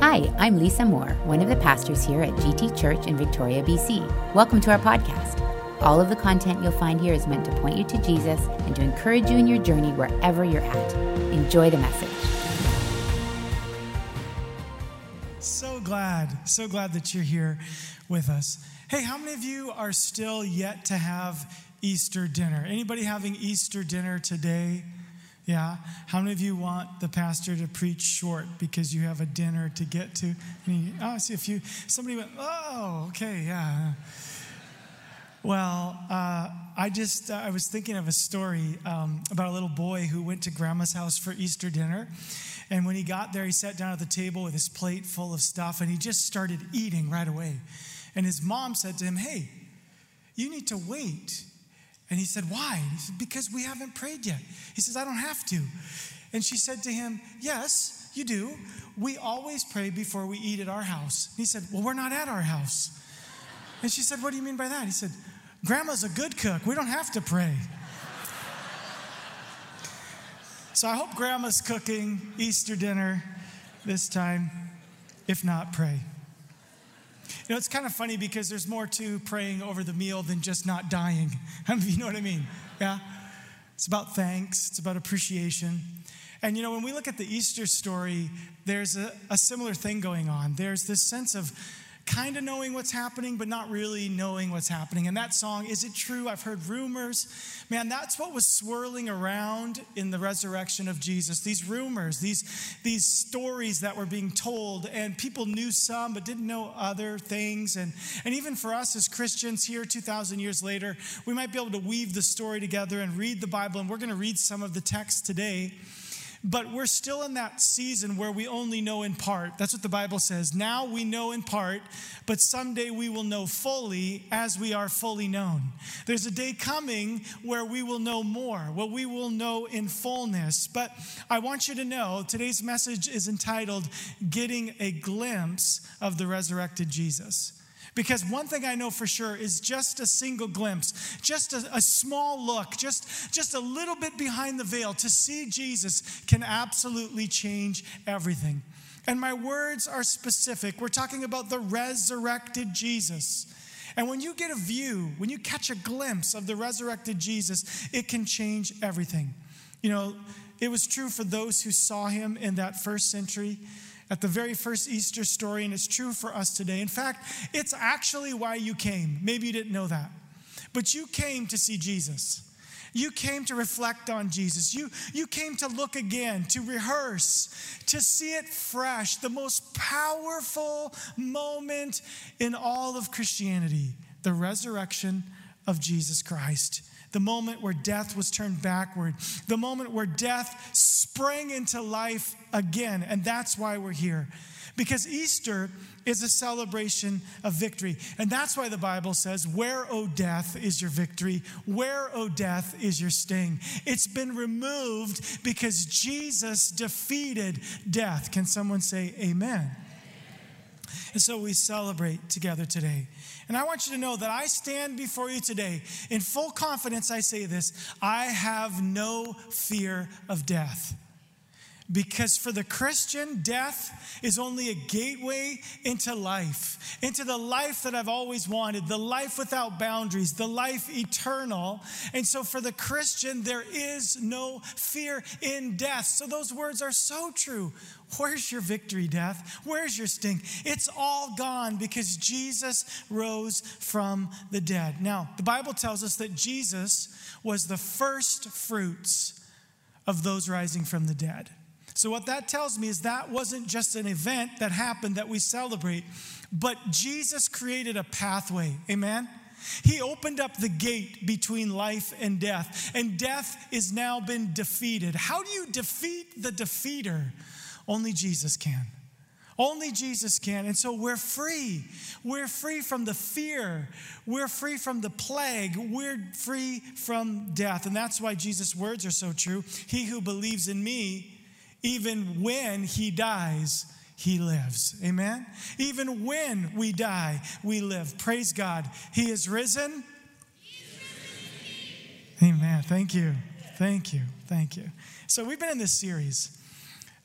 Hi, I'm Lisa Moore, one of the pastors here at GT Church in Victoria, BC. Welcome to our podcast. All of the content you'll find here is meant to point you to Jesus and to encourage you in your journey wherever you're at. Enjoy the message. So glad, so glad that you're here with us. Hey, how many of you are still yet to have Easter dinner? Anybody having Easter dinner today? Yeah. How many of you want the pastor to preach short because you have a dinner to get to? He, oh, I see a few. Somebody went, oh, okay, yeah. Well, uh, I just, uh, I was thinking of a story um, about a little boy who went to grandma's house for Easter dinner. And when he got there, he sat down at the table with his plate full of stuff and he just started eating right away. And his mom said to him, Hey, you need to wait. And he said, Why? He said, Because we haven't prayed yet. He says, I don't have to. And she said to him, Yes, you do. We always pray before we eat at our house. He said, Well, we're not at our house. And she said, What do you mean by that? He said, Grandma's a good cook. We don't have to pray. So I hope Grandma's cooking Easter dinner this time. If not, pray. Know, it's kind of funny because there's more to praying over the meal than just not dying. you know what I mean? Yeah? It's about thanks, it's about appreciation. And you know, when we look at the Easter story, there's a, a similar thing going on. There's this sense of kind of knowing what's happening, but not really knowing what's happening. And that song, Is It True? I've heard rumors. Man, that's what was swirling around in the resurrection of Jesus. These rumors, these, these stories that were being told, and people knew some but didn't know other things. And, and even for us as Christians here 2,000 years later, we might be able to weave the story together and read the Bible. And we're going to read some of the text today. But we're still in that season where we only know in part. That's what the Bible says. Now we know in part, but someday we will know fully as we are fully known. There's a day coming where we will know more, where we will know in fullness. But I want you to know today's message is entitled Getting a Glimpse of the Resurrected Jesus. Because one thing I know for sure is just a single glimpse, just a, a, small look, just, just a little bit behind the veil to see Jesus can absolutely change everything. And my words are specific. We're talking about the resurrected Jesus. And when you get a view, when you catch a glimpse of the resurrected Jesus, it can change everything. You know, it was true for those who saw him in that first century at the very first Easter story, and it's true for us today. In fact, it's actually why you came. Maybe you didn't know that. But you came to see Jesus. You came to reflect on Jesus. You, you came to look again, to rehearse, to see it fresh, the most powerful moment in all of Christianity the resurrection of Jesus Christ the moment where death was turned backward, the moment where death sprang into life again. And that's why we're here. Because Easter is a celebration of victory. And that's why the Bible says, Where, O death, is your victory? Where, O death, is your sting? It's been removed because Jesus defeated death. Can someone say amen? And so we celebrate together today. And I want you to know that I stand before you today in full confidence. I say this I have no fear of death. Because for the Christian, death is only a gateway into life, into the life that I've always wanted, the life without boundaries, the life eternal. And so for the Christian, there is no fear in death. So those words are so true. Where's your victory, death? Where's your sting? It's all gone because Jesus rose from the dead. Now, the Bible tells us that Jesus was the first fruits of those rising from the dead. So, what that tells me is that wasn't just an event that happened that we celebrate, but Jesus created a pathway. Amen? He opened up the gate between life and death, and death is now been defeated. How do you defeat the defeater? Only Jesus can. Only Jesus can. And so we're free. We're free from the fear. We're free from the plague. We're free from death. And that's why Jesus' words are so true. He who believes in me, even when he dies, he lives. Amen? Even when we die, we live. Praise God. He is risen. Amen. Thank you. Thank you. Thank you. So, we've been in this series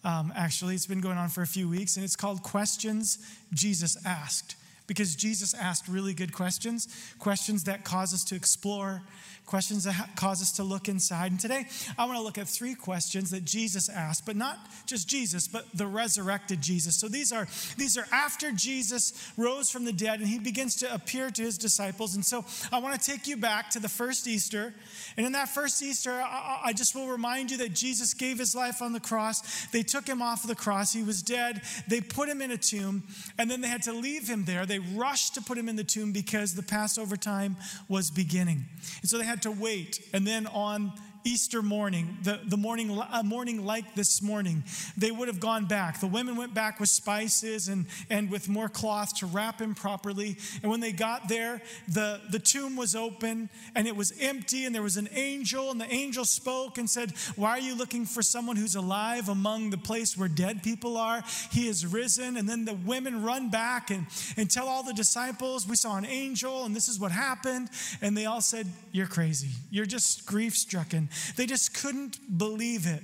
um, actually. It's been going on for a few weeks, and it's called Questions Jesus Asked because Jesus asked really good questions, questions that cause us to explore, questions that cause us to look inside. And today, I want to look at three questions that Jesus asked, but not just Jesus, but the resurrected Jesus. So these are these are after Jesus rose from the dead and he begins to appear to his disciples. And so I want to take you back to the first Easter. And in that first Easter, I, I just will remind you that Jesus gave his life on the cross. They took him off the cross. He was dead. They put him in a tomb, and then they had to leave him there. They rushed to put him in the tomb because the Passover time was beginning. And so they had to wait. And then on Easter morning, the, the morning, a morning like this morning, they would have gone back. The women went back with spices and, and with more cloth to wrap him properly. And when they got there, the, the tomb was open and it was empty, and there was an angel, and the angel spoke and said, Why are you looking for someone who's alive among the place where dead people are? He is risen. And then the women run back and, and tell all the disciples, We saw an angel, and this is what happened. And they all said, You're crazy. You're just grief stricken. They just couldn't believe it.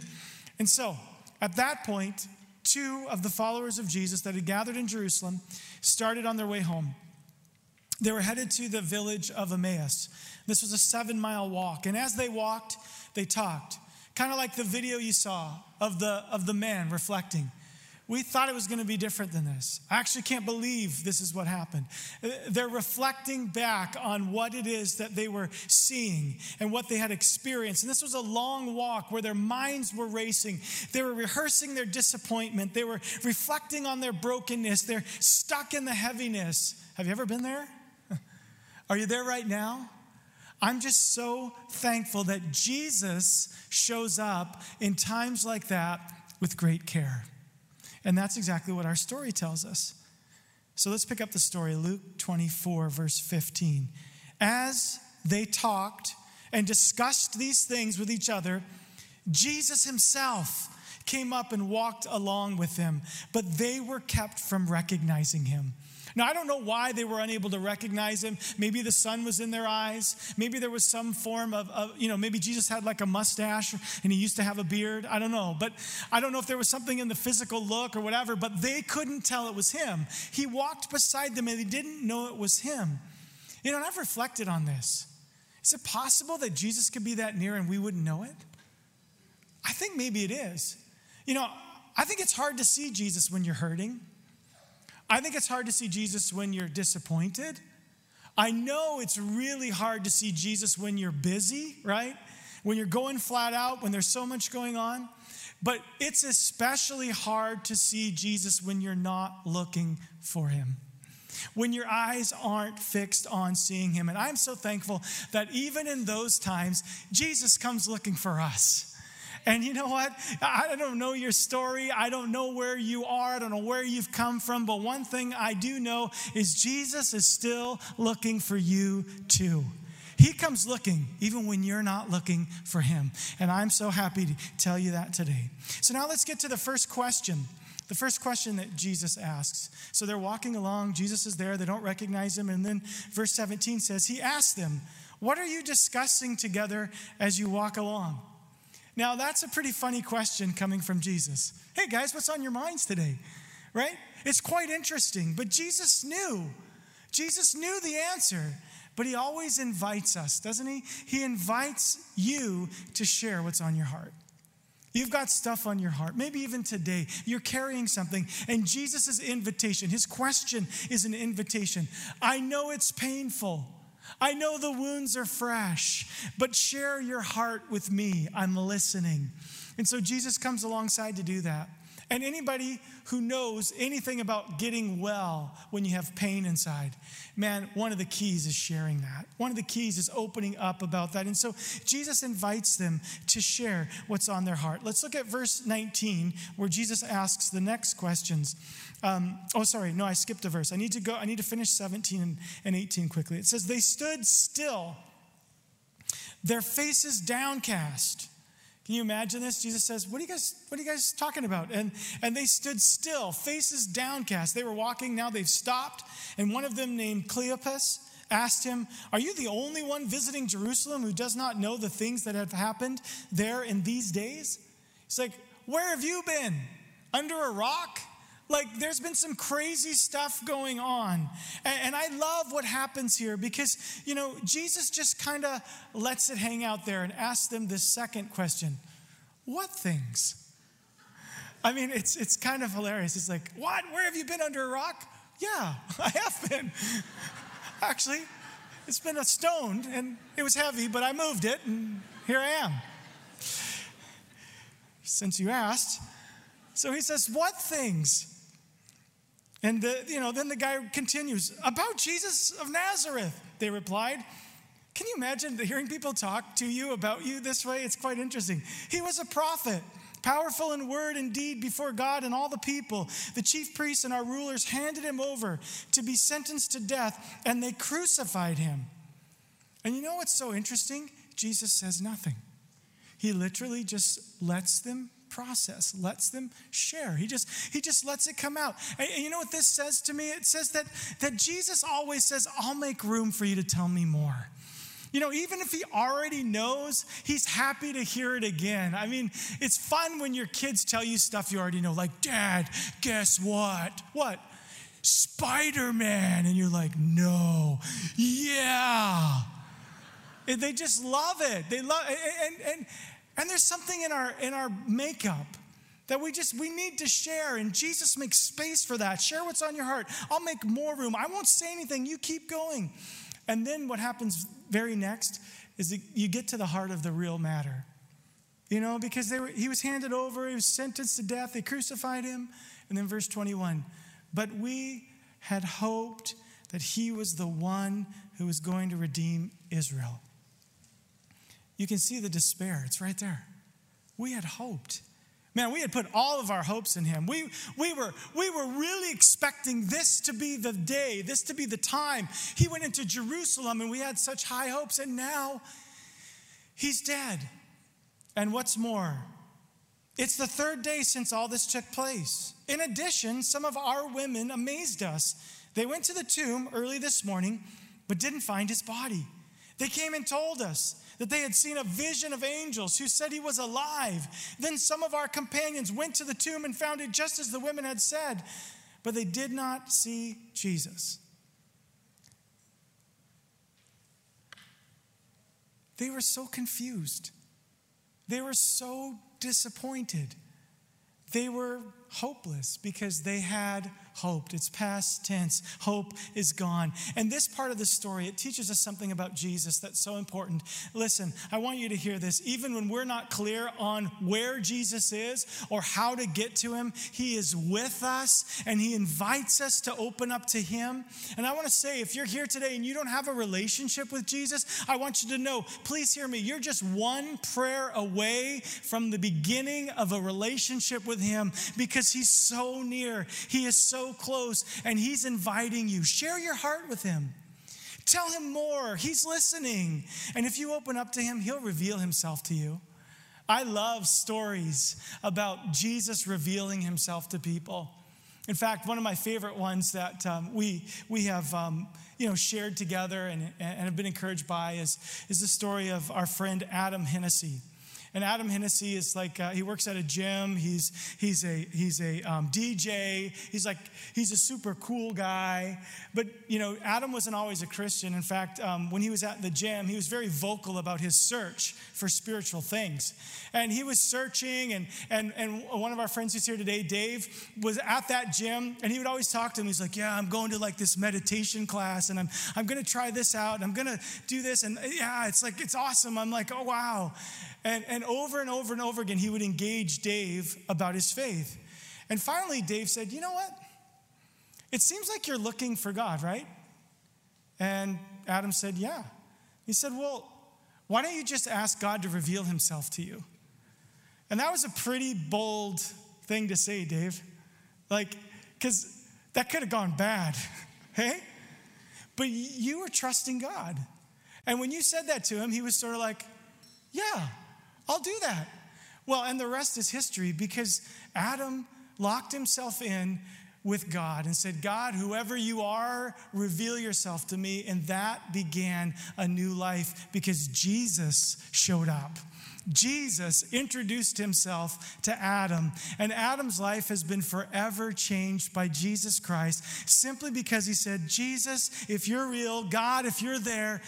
And so, at that point, two of the followers of Jesus that had gathered in Jerusalem started on their way home. They were headed to the village of Emmaus. This was a seven mile walk. And as they walked, they talked. Kind of like the video you saw of the, of the man reflecting. We thought it was going to be different than this. I actually can't believe this is what happened. Uh, they're reflecting back on what it is that they were seeing and what they had experienced. And this was a long walk where their minds were racing. They were rehearsing their disappointment. They were reflecting on their brokenness. They're stuck in the heaviness. Have you ever been there? Are you there right now? I'm just so thankful that Jesus shows up in times like that with great care. And that's exactly what our story tells us. So let's pick up the story, Luke 24, verse 15. As they talked and discussed these things with each other, Jesus himself came up and walked along with them, but they were kept from recognizing him. Now, I don't know why they were unable to recognize him. Maybe the sun was in their eyes. Maybe there was some form of, of, you know, maybe Jesus had like a mustache and he used to have a beard. I don't know. But I don't know if there was something in the physical look or whatever, but they couldn't tell it was him. He walked beside them and they didn't know it was him. You know, and I've reflected on this. Is it possible that Jesus could be that near and we wouldn't know it? I think maybe it is. You know, I think it's hard to see Jesus when you're hurting. I think it's hard to see Jesus when you're disappointed. I know it's really hard to see Jesus when you're busy, right? When you're going flat out, when there's so much going on. But it's especially hard to see Jesus when you're not looking for him when your eyes aren't fixed on seeing him. And I'm so thankful that even in those times, Jesus comes looking for us. And you know what? I don't know your story. I don't know where you are. I don't know where you've come from. But one thing I do know is Jesus is still looking for you too. He comes looking even when you're not looking for him. And I'm so happy to tell you that today. So now let's get to the first question. The first question that Jesus asks. So they're walking along, Jesus is there, they don't recognize him. And then verse 17 says, He asked them, What are you discussing together as you walk along? Now, that's a pretty funny question coming from Jesus. Hey, guys, what's on your minds today? Right? It's quite interesting, but Jesus knew. Jesus knew the answer, but he always invites us, doesn't he? He invites you to share what's on your heart. You've got stuff on your heart. Maybe even today, you're carrying something, and Jesus' invitation, his question is an invitation. I know it's painful. I know the wounds are fresh, but share your heart with me. I'm listening. And so Jesus comes alongside to do that. And anybody who knows anything about getting well when you have pain inside, man, one of the keys is sharing that. One of the keys is opening up about that. And so Jesus invites them to share what's on their heart. Let's look at verse 19, where Jesus asks the next questions. Um, oh, sorry, no, I skipped a verse. I need to go, I need to finish 17 and, and 18 quickly. It says, They stood still, their faces downcast. Can you imagine this? Jesus says, What are you guys, what are you guys talking about? And, and they stood still, faces downcast. They were walking, now they've stopped. And one of them, named Cleopas, asked him, Are you the only one visiting Jerusalem who does not know the things that have happened there in these days? He's like, Where have you been? under a rock? Like, there's been some crazy stuff going on. And, and I love what happens here because, you know, Jesus just kind of lets it hang out there and asks them this second question What things? I mean, it's, it's kind of hilarious. It's like, What? Where have you been under a rock? Yeah, I have been. Actually, it's been a stone and it was heavy, but I moved it and here I am. Since you asked. So he says, What things? And the, you know, then the guy continues, about Jesus of Nazareth, they replied. Can you imagine hearing people talk to you about you this way? It's quite interesting. He was a prophet, powerful in word and deed before God and all the people. The chief priests and our rulers handed him over to be sentenced to death, and they crucified him. And you know what's so interesting? Jesus says nothing. He literally just lets them process, lets them share. He just he just lets it come out. And, and, you know what this says to me? It says that that Jesus always says, "I'll make room for you to tell me more." You know, even if he already knows, he's happy to hear it again. I mean, it's fun when your kids tell you stuff you already know, like, Dad, guess what? What? Spider Man. And you're like, No, yeah. And they just love it. They love it. and, and, and there's something in our in our makeup that we just we need to share and Jesus makes space for that. Share what's on your heart. I'll make more room. I won't say anything. You keep going. And then what happens very next is that you get to the heart of the real matter. You know, because they were, he was handed over, he was sentenced to death, they crucified him. And then verse 21 But we had hoped that he was the one who was going to redeem Israel. You can see the despair, it's right there. We had hoped. Man, we had put all of our hopes in him. We, we, were, we were really expecting this to be the day, this to be the time. He went into Jerusalem and we had such high hopes, and now he's dead. And what's more, it's the third day since all this took place. In addition, some of our women amazed us. They went to the tomb early this morning, but didn't find his body. They came and told us that they had seen a vision of angels who said he was alive. Then some of our companions went to the tomb and found it just as the women had said, but they did not see Jesus. They were so confused. They were so disappointed. They were hopeless because they had hoped. It's past tense. Hope is gone. And this part of the story, it teaches us something about Jesus that's so important. Listen, I want you to hear this. Even when we're not clear on where Jesus is or how to get to him, he is with us and he invites us to open up to him. And I want to say, if you're here today and you don't have a relationship with Jesus, I want you to know, please hear me. You're just one prayer away from the beginning of a relationship with him because he's so near. He is close and He's inviting you. Share your heart with Him. Tell Him more. He's listening. And if you open up to Him, He'll reveal Himself to you. I love stories about Jesus revealing Himself to people. In fact, one of my favorite ones that um, we, we have um, you know, shared together and, and have been encouraged by is, is the story of our friend Adam Hennessy. And Adam Hennessy is like uh, he works at a gym. He's he's a he's a um, DJ. He's like he's a super cool guy. But you know, Adam wasn't always a Christian. In fact, um, when he was at the gym, he was very vocal about his search for spiritual things. And he was searching. And and and one of our friends who's here today, Dave, was at that gym, and he would always talk to him. He's like, "Yeah, I'm going to like this meditation class, and I'm I'm going to try this out, and I'm going to do this, and yeah, it's like it's awesome." I'm like, "Oh wow." And, and over and over and over again, he would engage Dave about his faith. And finally, Dave said, You know what? It seems like you're looking for God, right? And Adam said, Yeah. He said, Well, why don't you just ask God to reveal himself to you? And that was a pretty bold thing to say, Dave. Like, because that could have gone bad, hey? But you were trusting God. And when you said that to him, he was sort of like, Yeah, I'll do that. Well, and the rest is history because Adam locked himself in with God and said, God, whoever you are, reveal yourself to me. And that began a new life because Jesus showed up. Jesus introduced himself to Adam, and Adam's life has been forever changed by Jesus Christ simply because he said, Jesus, if you're real, God, if you're there,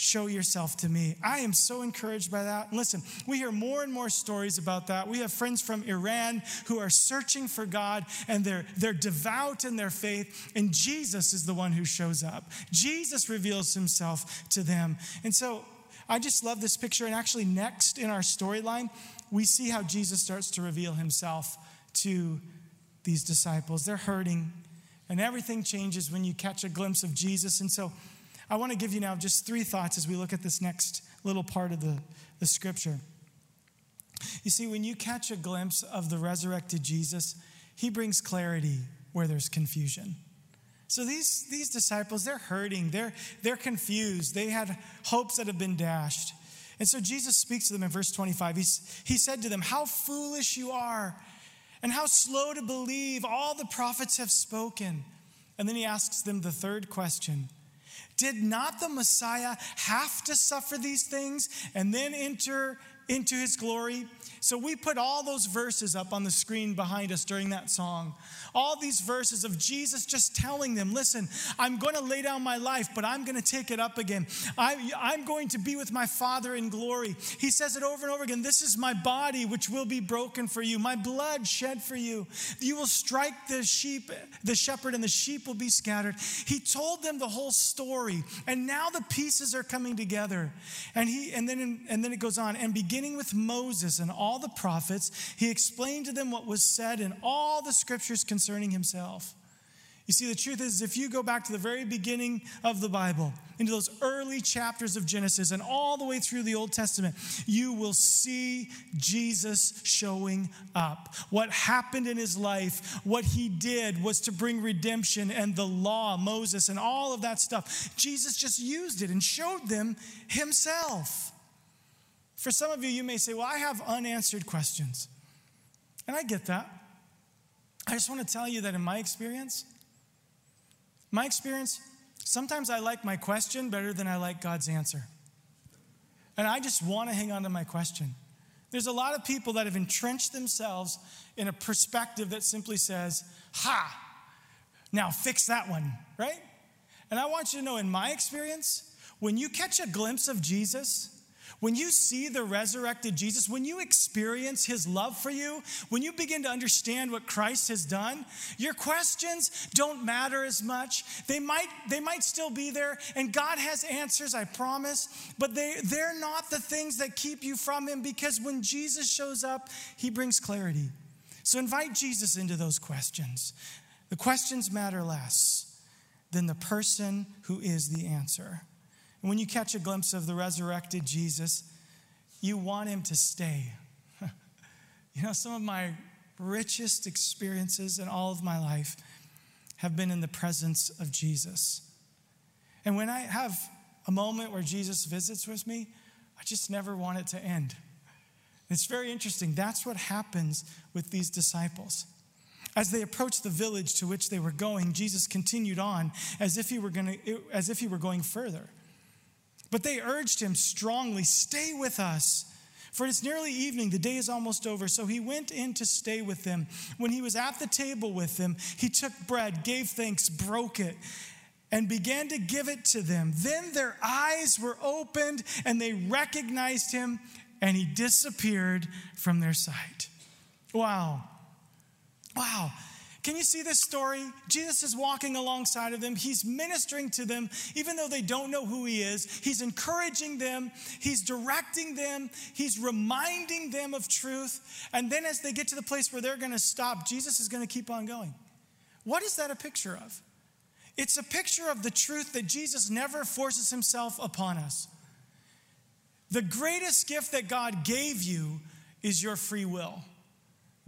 show yourself to me. I am so encouraged by that. Listen, we hear more and more stories about that. We have friends from Iran who are searching for God and they're, they're devout in their faith, and Jesus is the one who shows up. Jesus reveals himself to them. And so I just love this picture. And actually, next in our storyline, we see how Jesus starts to reveal himself to these disciples. They're hurting, and everything changes when you catch a glimpse of Jesus. And so, I want to give you now just three thoughts as we look at this next little part of the, the scripture. You see, when you catch a glimpse of the resurrected Jesus, he brings clarity where there's confusion. So these, these disciples, they're hurting, they're, they're confused, they had hopes that have been dashed. And so Jesus speaks to them in verse 25. He's, he said to them, How foolish you are, and how slow to believe all the prophets have spoken. And then he asks them the third question did not the Messiah have to suffer these things and then enter into his glory? So we put all those verses up on the screen behind us during that song. All these verses of Jesus just telling them, listen, I'm going to lay down my life, but I'm going to take it up again. I, I'm going to be with my Father in glory. He says it over and over again This is my body, which will be broken for you, my blood shed for you. You will strike the sheep, the shepherd, and the sheep will be scattered. He told them the whole story, and now the pieces are coming together. And, he, and, then, and then it goes on, and beginning with Moses and all the prophets, he explained to them what was said in all the scriptures concerning himself. You see, the truth is, if you go back to the very beginning of the Bible, into those early chapters of Genesis and all the way through the Old Testament, you will see Jesus showing up. What happened in his life, what he did was to bring redemption and the law, Moses, and all of that stuff. Jesus just used it and showed them himself. For some of you, you may say, Well, I have unanswered questions. And I get that. I just want to tell you that in my experience, my experience, sometimes I like my question better than I like God's answer. And I just want to hang on to my question. There's a lot of people that have entrenched themselves in a perspective that simply says, Ha, now fix that one, right? And I want you to know, in my experience, when you catch a glimpse of Jesus, when you see the resurrected Jesus, when you experience his love for you, when you begin to understand what Christ has done, your questions don't matter as much. They might, they might still be there, and God has answers, I promise, but they, they're not the things that keep you from him because when Jesus shows up, he brings clarity. So invite Jesus into those questions. The questions matter less than the person who is the answer. And when you catch a glimpse of the resurrected Jesus, you want him to stay. you know, some of my richest experiences in all of my life have been in the presence of Jesus. And when I have a moment where Jesus visits with me, I just never want it to end. It's very interesting. That's what happens with these disciples. As they approached the village to which they were going, Jesus continued on as if he were, to, as if he were going further. But they urged him strongly, Stay with us. For it's nearly evening, the day is almost over. So he went in to stay with them. When he was at the table with them, he took bread, gave thanks, broke it, and began to give it to them. Then their eyes were opened and they recognized him, and he disappeared from their sight. Wow. Wow. Can you see this story? Jesus is walking alongside of them. He's ministering to them, even though they don't know who he is. He's encouraging them, he's directing them, he's reminding them of truth. And then, as they get to the place where they're going to stop, Jesus is going to keep on going. What is that a picture of? It's a picture of the truth that Jesus never forces himself upon us. The greatest gift that God gave you is your free will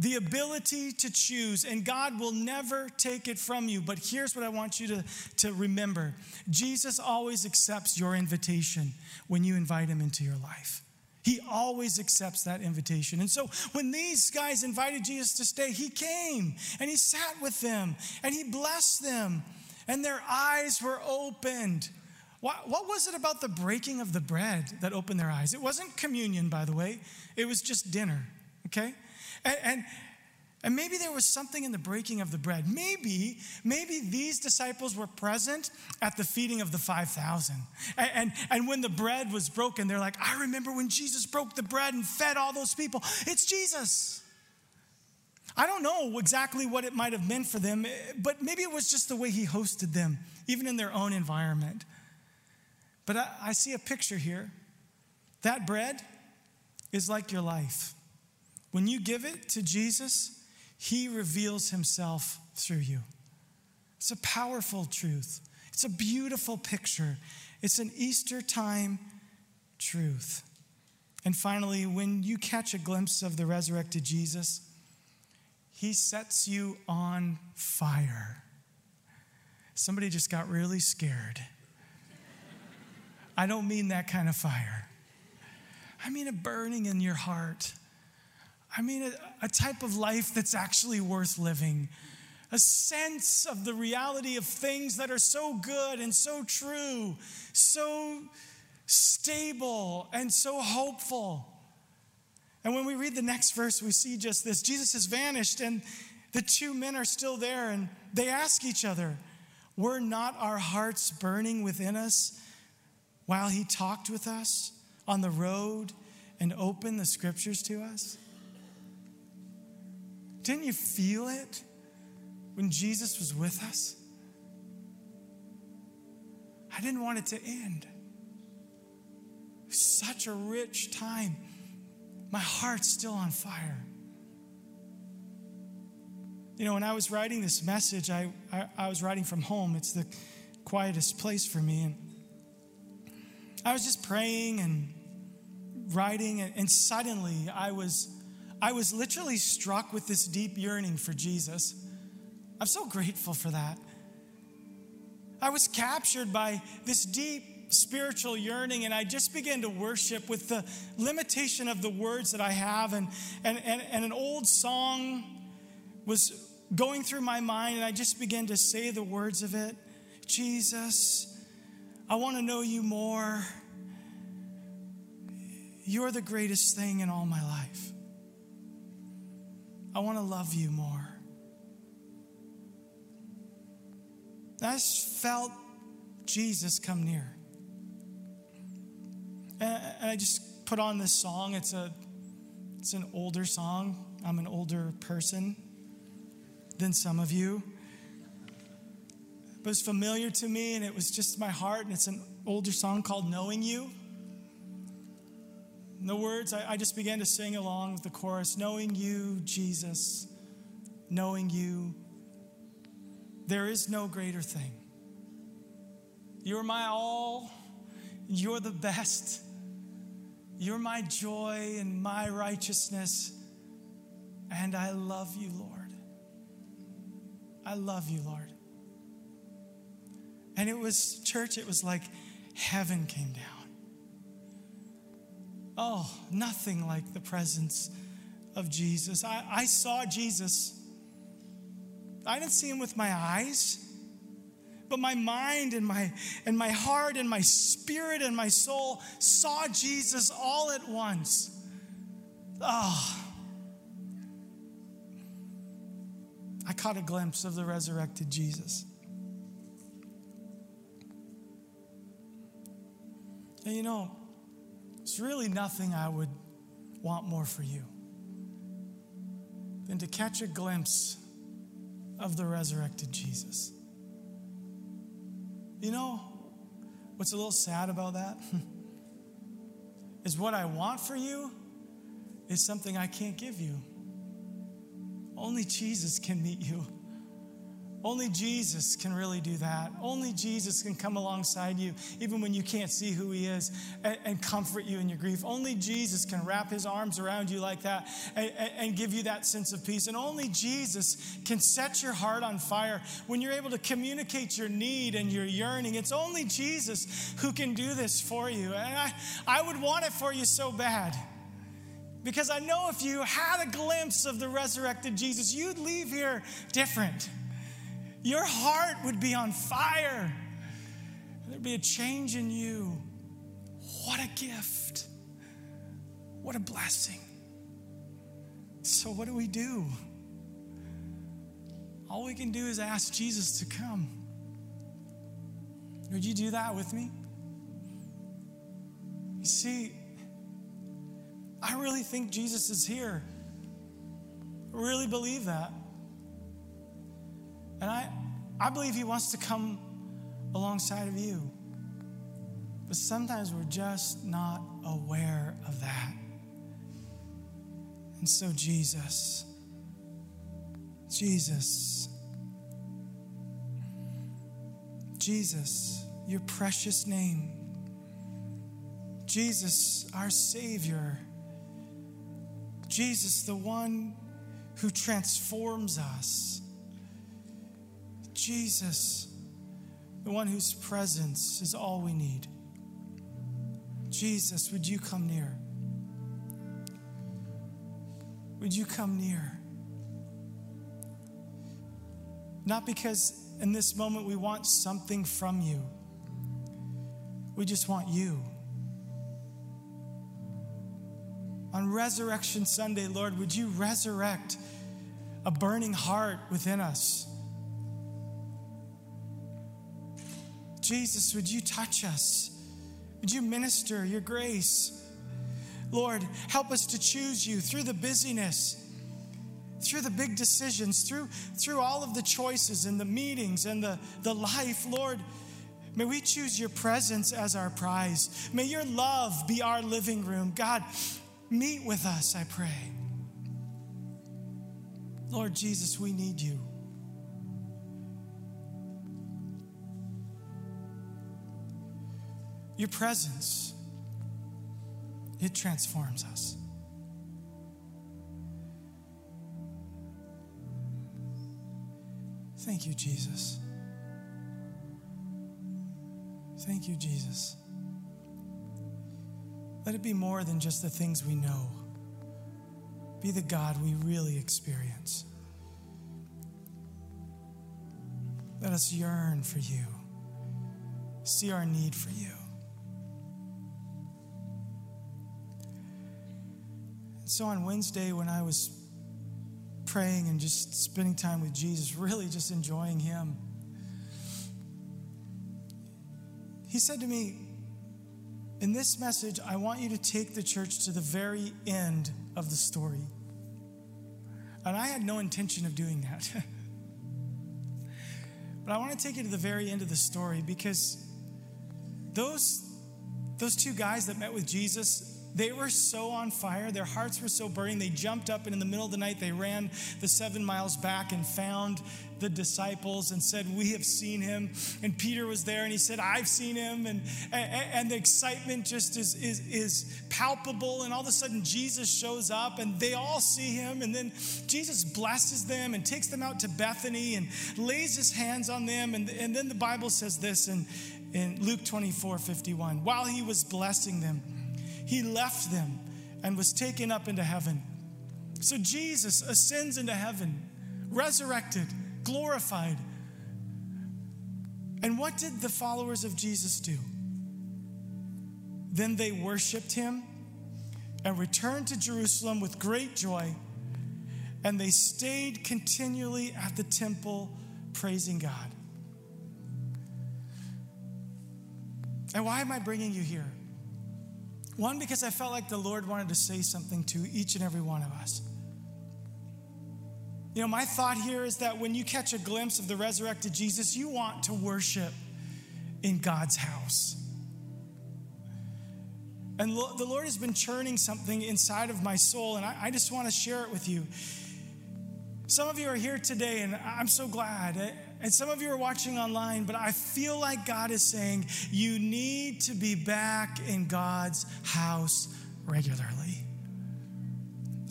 the ability to choose, and God will never take it from you. But here's what I want you to, to remember Jesus always accepts your invitation when you invite him into your life. He always accepts that invitation. And so when these guys invited Jesus to stay, he came and he sat with them and he blessed them, and their eyes were opened. What, what was it about the breaking of the bread that opened their eyes? It wasn't communion, by the way, it was just dinner, okay? And, and, and maybe there was something in the breaking of the bread. Maybe, maybe these disciples were present at the feeding of the 5,000. And, and, and, when the bread was broken, they're like, I remember when Jesus broke the bread and fed all those people. It's Jesus. I don't know exactly what it might have meant for them, eh, but maybe it was just the way he hosted them, even in their own environment. But I, I see a picture here. That bread is like your life. When you give it to Jesus, he reveals himself through you. It's a powerful truth. It's a beautiful picture. It's an Easter time truth. And finally, when you catch a glimpse of the resurrected Jesus, he sets you on fire. Somebody just got really scared. I don't mean that kind of fire. I mean a burning in your heart I mean, a, a type of life that's actually worth living, a sense of the reality of things that are so good and so true, so stable and so hopeful. And when we read the next verse, we see just this Jesus has vanished, and the two men are still there, and they ask each other, Were not our hearts burning within us while he talked with us on the road and opened the scriptures to us? Didn't you feel it when Jesus was with us? I didn't want it to end. Such a rich time. My heart's still on fire. You know, when I was writing this message, I, I, I was writing from home. It's the quietest place for me. And I was just praying and writing, and, and suddenly I was I was literally struck with this deep yearning for Jesus. I'm so grateful for that. I was captured by this deep spiritual yearning, and I just began to worship with the limitation of the words that I have. And, and, and, and an old song was going through my mind, and I just began to say the words of it Jesus, I want to know you more. You're the greatest thing in all my life. I want to love you more. I just felt Jesus come near. And I just put on this song. It's a it's an older song. I'm an older person than some of you. But it's familiar to me and it was just my heart, and it's an older song called Knowing You. No words, I, I just began to sing along with the chorus Knowing you, Jesus, knowing you, there is no greater thing. You're my all, you're the best. You're my joy and my righteousness. And I love you, Lord. I love you, Lord. And it was, church, it was like heaven came down. Oh, nothing like the presence of Jesus. I, I saw Jesus. I didn't see him with my eyes, but my mind and my and my heart and my spirit and my soul saw Jesus all at once. Oh. I caught a glimpse of the resurrected Jesus. And you know, there's really nothing I would want more for you than to catch a glimpse of the resurrected Jesus. You know what's a little sad about that? is what I want for you is something I can't give you. Only Jesus can meet you. Only Jesus can really do that. Only Jesus can come alongside you, even when you can't see who He is, and, and comfort you in your grief. Only Jesus can wrap His arms around you like that and, and give you that sense of peace. And only Jesus can set your heart on fire when you're able to communicate your need and your yearning. It's only Jesus who can do this for you. And I, I would want it for you so bad. Because I know if you had a glimpse of the resurrected Jesus, you'd leave here different your heart would be on fire. There'd be a change in you. What a gift. What a blessing. So, what do we do? All we can do is ask Jesus to come. Would you do that with me? You see, I really think Jesus is here. I really believe that. And I, I believe he wants to come alongside of you. But sometimes we're just not aware of that. And so, Jesus, Jesus, Jesus, your precious name, Jesus, our Savior, Jesus, the one who transforms us, Jesus, the one whose presence is all we need. Jesus, would you come near? Would you come near? Not because in this moment we want something from you, we just want you. On Resurrection Sunday, Lord, would you resurrect a burning heart within us? Jesus, would you touch us? Would you minister your grace? Lord, help us to choose you through the busyness, through the big decisions, through, through all of the choices and the meetings and the, the life. Lord, may we choose your presence as our prize. May your love be our living room. God, meet with us, I pray. Lord Jesus, we need you. Your presence it transforms us. Thank you, Jesus. Thank you, Jesus. Let it be more than just the things we know. Be the God we really experience. Let us yearn for you, see our need for you. So on Wednesday, when I was praying and just spending time with Jesus, really just enjoying Him, He said to me, In this message, I want you to take the church to the very end of the story. And I had no intention of doing that. but I want to take you to the very end of the story because those, those two guys that met with Jesus, they were so on fire, their hearts were so burning, they jumped up and in the middle of the night they ran the seven miles back and found the disciples and said, We have seen him. And Peter was there and he said, I've seen him. And, and, and the excitement just is, is, is palpable. And all of a sudden, Jesus shows up and they all see him. And then Jesus blesses them and takes them out to Bethany and lays his hands on them. And, and then the Bible says this in, in Luke 24 51 while he was blessing them, he left them and was taken up into heaven. So Jesus ascends into heaven, resurrected, glorified. And what did the followers of Jesus do? Then they worshiped him and returned to Jerusalem with great joy. And they stayed continually at the temple praising God. And why am I bringing you here? One, because I felt like the Lord wanted to say something to each and every one of us. You know, my thought here is that when you catch a glimpse of the resurrected Jesus, you want to worship in God's house. And the Lord has been churning something inside of my soul, and I just want to share it with you. Some of you are here today, and I'm so glad. And some of you are watching online, but I feel like God is saying you need to be back in God's house regularly.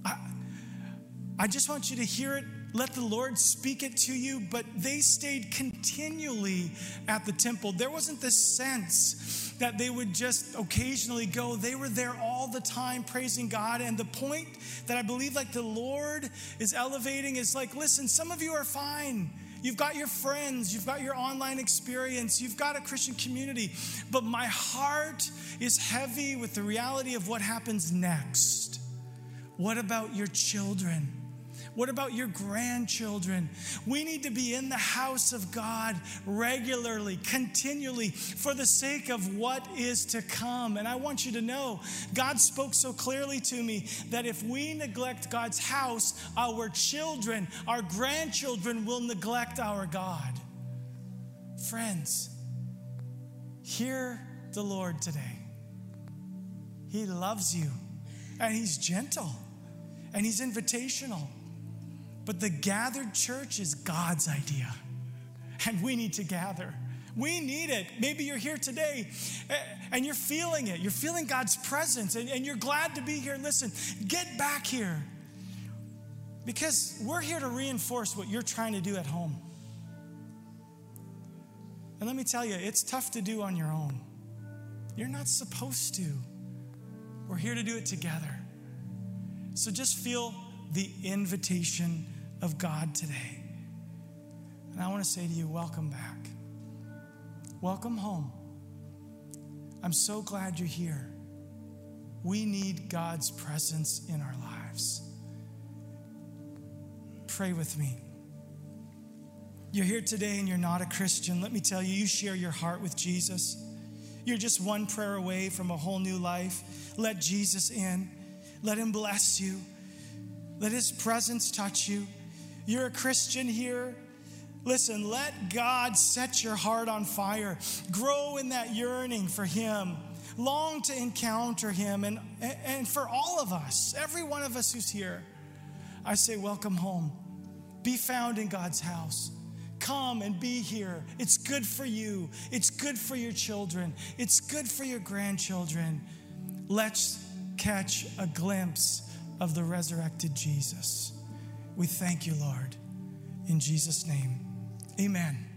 I, I just want you to hear it. Let the Lord speak it to you, but they stayed continually at the temple. There wasn't this sense that they would just occasionally go. They were there all the time praising God. And the point that I believe like the Lord is elevating is like, listen, some of you are fine You've got your friends, you've got your online experience, you've got a Christian community, but my heart is heavy with the reality of what happens next. What about your children? What about your grandchildren? We need to be in the house of God regularly, continually, for the sake of what is to come. And I want you to know, God spoke so clearly to me that if we neglect God's house, our children, our grandchildren will neglect our God. Friends, hear the Lord today. He loves you, and He's gentle, and He's invitational. But the gathered church is God's idea. And we need to gather. We need it. Maybe you're here today eh, and you're feeling it. You're feeling God's presence and, and you're glad to be here. Listen, get back here because we're here to reinforce what you're trying to do at home. And let me tell you, it's tough to do on your own. You're not supposed to. We're here to do it together. So just feel the invitation of God today. And I want to say to you, welcome back. Welcome home. I'm so glad you're here. We need God's presence in our lives. Pray with me. You're here today and you're not a Christian. Let me tell you, you share your heart with Jesus. You're just one prayer away from a whole new life. Let Jesus in, let Him bless you, let His presence touch you. You're a Christian here. Listen, let God set your heart on fire. Grow in that yearning for Him. Long to encounter Him. And, and for all of us, every one of us who's here, I say, welcome home. Be found in God's house. Come and be here. It's good for you. It's good for your children. It's good for your grandchildren. Let's catch a glimpse of the resurrected Jesus. We thank you, Lord. In Jesus' name, amen.